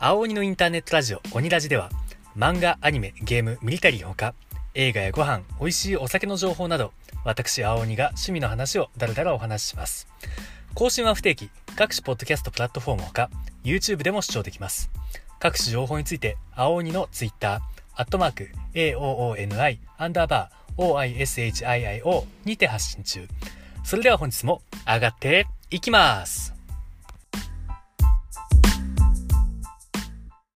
青鬼のインターネットラジオ鬼ラジでは漫画、アニメ、ゲーム、ミリタリーほか映画やご飯、美味しいお酒の情報など私青鬼が趣味の話をだらだらお話しします。更新は不定期各種ポッドキャストプラットフォームほか YouTube でも視聴できます。各種情報について青鬼の Twitter アットマーク AOONI アンダーバー OISHIIO にて発信中。それでは本日も上がっていきます。